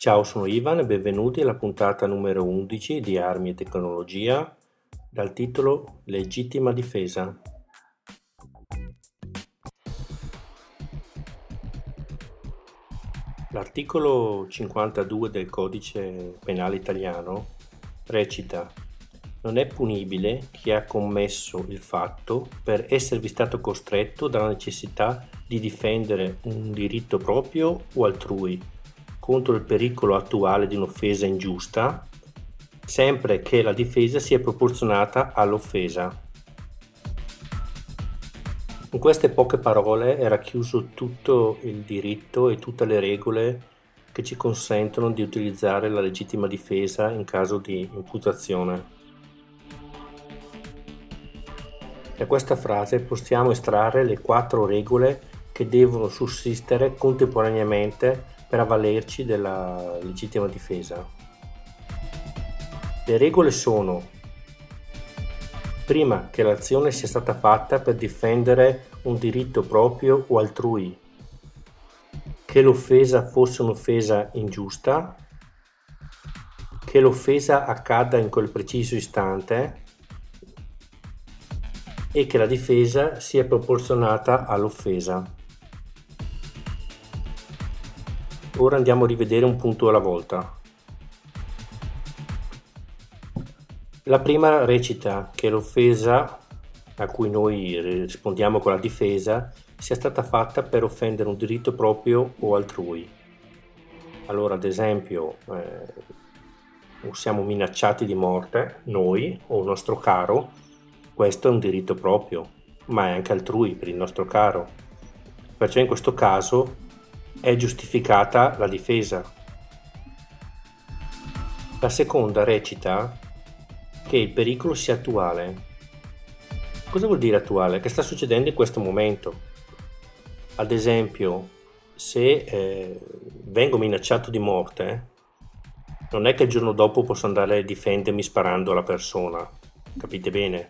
Ciao, sono Ivan e benvenuti alla puntata numero 11 di Armi e Tecnologia dal titolo Legittima difesa. L'articolo 52 del codice penale italiano recita non è punibile chi ha commesso il fatto per esservi stato costretto dalla necessità di difendere un diritto proprio o altrui contro il pericolo attuale di un'offesa ingiusta, sempre che la difesa sia proporzionata all'offesa. In queste poche parole è racchiuso tutto il diritto e tutte le regole che ci consentono di utilizzare la legittima difesa in caso di imputazione. Da questa frase possiamo estrarre le quattro regole che devono sussistere contemporaneamente per avvalerci della legittima difesa. Le regole sono prima che l'azione sia stata fatta per difendere un diritto proprio o altrui, che l'offesa fosse un'offesa ingiusta, che l'offesa accada in quel preciso istante e che la difesa sia proporzionata all'offesa. Ora andiamo a rivedere un punto alla volta. La prima recita che l'offesa a cui noi rispondiamo con la difesa sia stata fatta per offendere un diritto proprio o altrui. Allora, ad esempio, eh, siamo minacciati di morte, noi o il nostro caro, questo è un diritto proprio, ma è anche altrui per il nostro caro. Perciò in questo caso è giustificata la difesa. La seconda recita che il pericolo sia attuale. Cosa vuol dire attuale? Che sta succedendo in questo momento. Ad esempio, se eh, vengo minacciato di morte, non è che il giorno dopo posso andare a difendermi sparando alla persona, capite bene?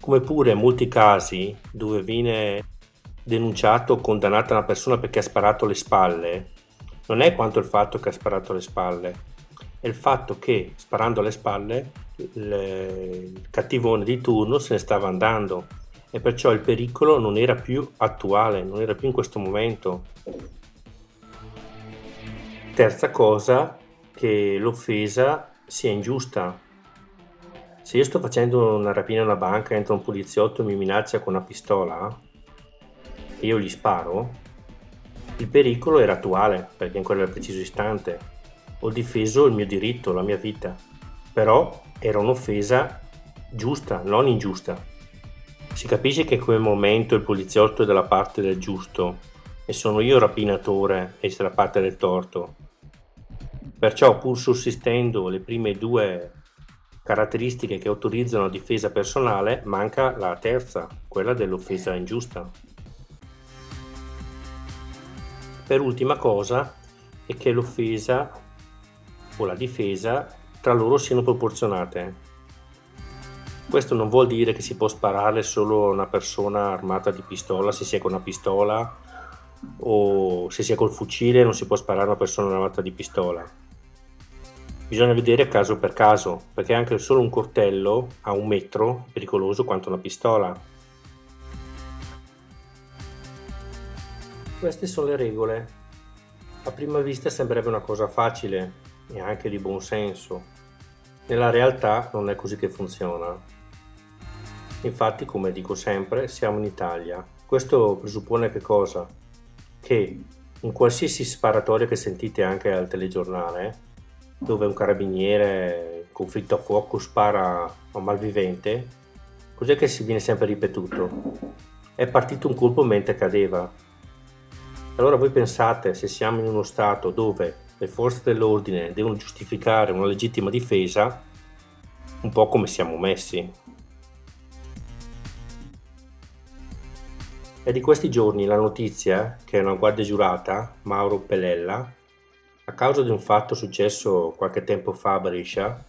Come pure in molti casi dove viene denunciato o condannato una persona perché ha sparato alle spalle, non è quanto il fatto che ha sparato alle spalle, è il fatto che sparando alle spalle il cattivone di turno se ne stava andando e perciò il pericolo non era più attuale, non era più in questo momento. Terza cosa, che l'offesa sia ingiusta. Se io sto facendo una rapina a una banca, entra un poliziotto e mi minaccia con una pistola, e io gli sparo, il pericolo era attuale, perché in quel preciso istante ho difeso il mio diritto, la mia vita, però era un'offesa giusta, non ingiusta. Si capisce che in quel momento il poliziotto è dalla parte del giusto e sono io il rapinatore e dalla parte del torto. Perciò, pur sussistendo le prime due caratteristiche che autorizzano la difesa personale, manca la terza, quella dell'offesa ingiusta. Per ultima cosa è che l'offesa o la difesa tra loro siano proporzionate. Questo non vuol dire che si può sparare solo a una persona armata di pistola se si è con una pistola o se si è col fucile non si può sparare a una persona armata di pistola. Bisogna vedere caso per caso, perché anche solo un coltello a un metro è pericoloso quanto una pistola. Queste sono le regole. A prima vista sembrerebbe una cosa facile e anche di buon senso. Nella realtà non è così che funziona. Infatti, come dico sempre, siamo in Italia. Questo presuppone che cosa? Che in qualsiasi sparatoria che sentite anche al telegiornale, dove un carabiniere conflitto a fuoco spara a un malvivente, cos'è che si viene sempre ripetuto? È partito un colpo mentre cadeva, allora voi pensate se siamo in uno Stato dove le forze dell'ordine devono giustificare una legittima difesa, un po' come siamo messi. È di questi giorni la notizia che una guardia giurata, Mauro Pelella, a causa di un fatto successo qualche tempo fa a Brescia,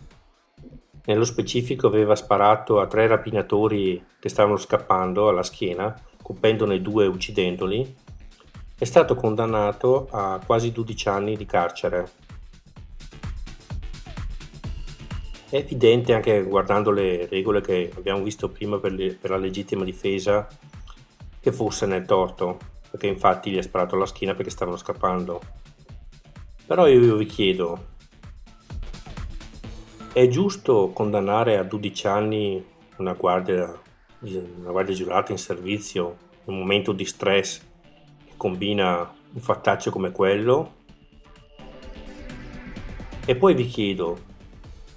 nello specifico aveva sparato a tre rapinatori che stavano scappando alla schiena, colpendone due e uccidendoli, è stato condannato a quasi 12 anni di carcere. È evidente anche guardando le regole che abbiamo visto prima per, le, per la legittima difesa che fosse nel torto, perché infatti gli ha sparato alla schiena perché stavano scappando. Però io vi chiedo, è giusto condannare a 12 anni una guardia, una guardia giurata in servizio in un momento di stress combina un fattaccio come quello? E poi vi chiedo,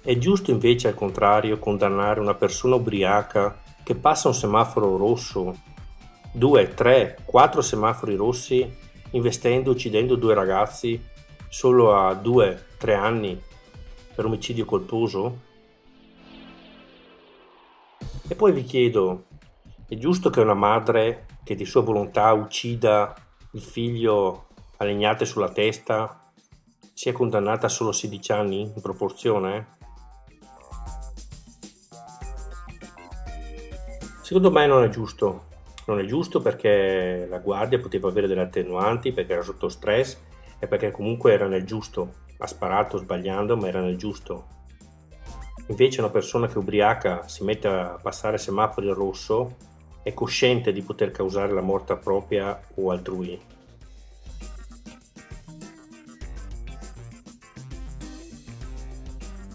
è giusto invece al contrario condannare una persona ubriaca che passa un semaforo rosso, due, tre, quattro semafori rossi, investendo, uccidendo due ragazzi solo a due, tre anni per omicidio colposo? E poi vi chiedo, è giusto che una madre che di sua volontà uccida il figlio a legnate sulla testa sia condannata a solo 16 anni in proporzione? Secondo me non è giusto. Non è giusto perché la guardia poteva avere delle attenuanti, perché era sotto stress e perché comunque era nel giusto. Ha sparato sbagliando, ma era nel giusto. Invece una persona che ubriaca si mette a passare semafori in rosso è cosciente di poter causare la morte propria o altrui.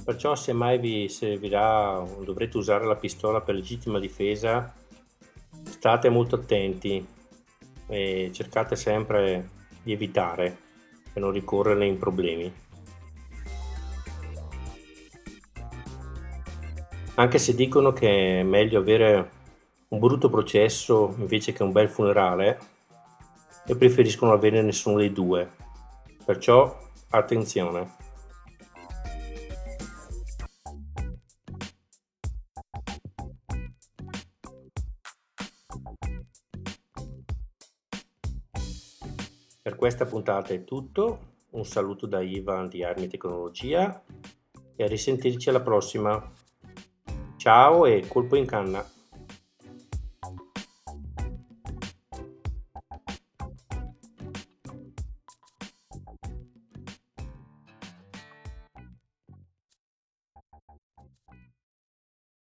Perciò se mai vi servirà o dovrete usare la pistola per legittima difesa, state molto attenti e cercate sempre di evitare e non ricorrere in problemi. Anche se dicono che è meglio avere un brutto processo invece che un bel funerale, io preferisco non avere nessuno dei due. Perciò attenzione. Per questa puntata è tutto, un saluto da Ivan di Armi Tecnologia e a risentirci alla prossima. Ciao e colpo in canna!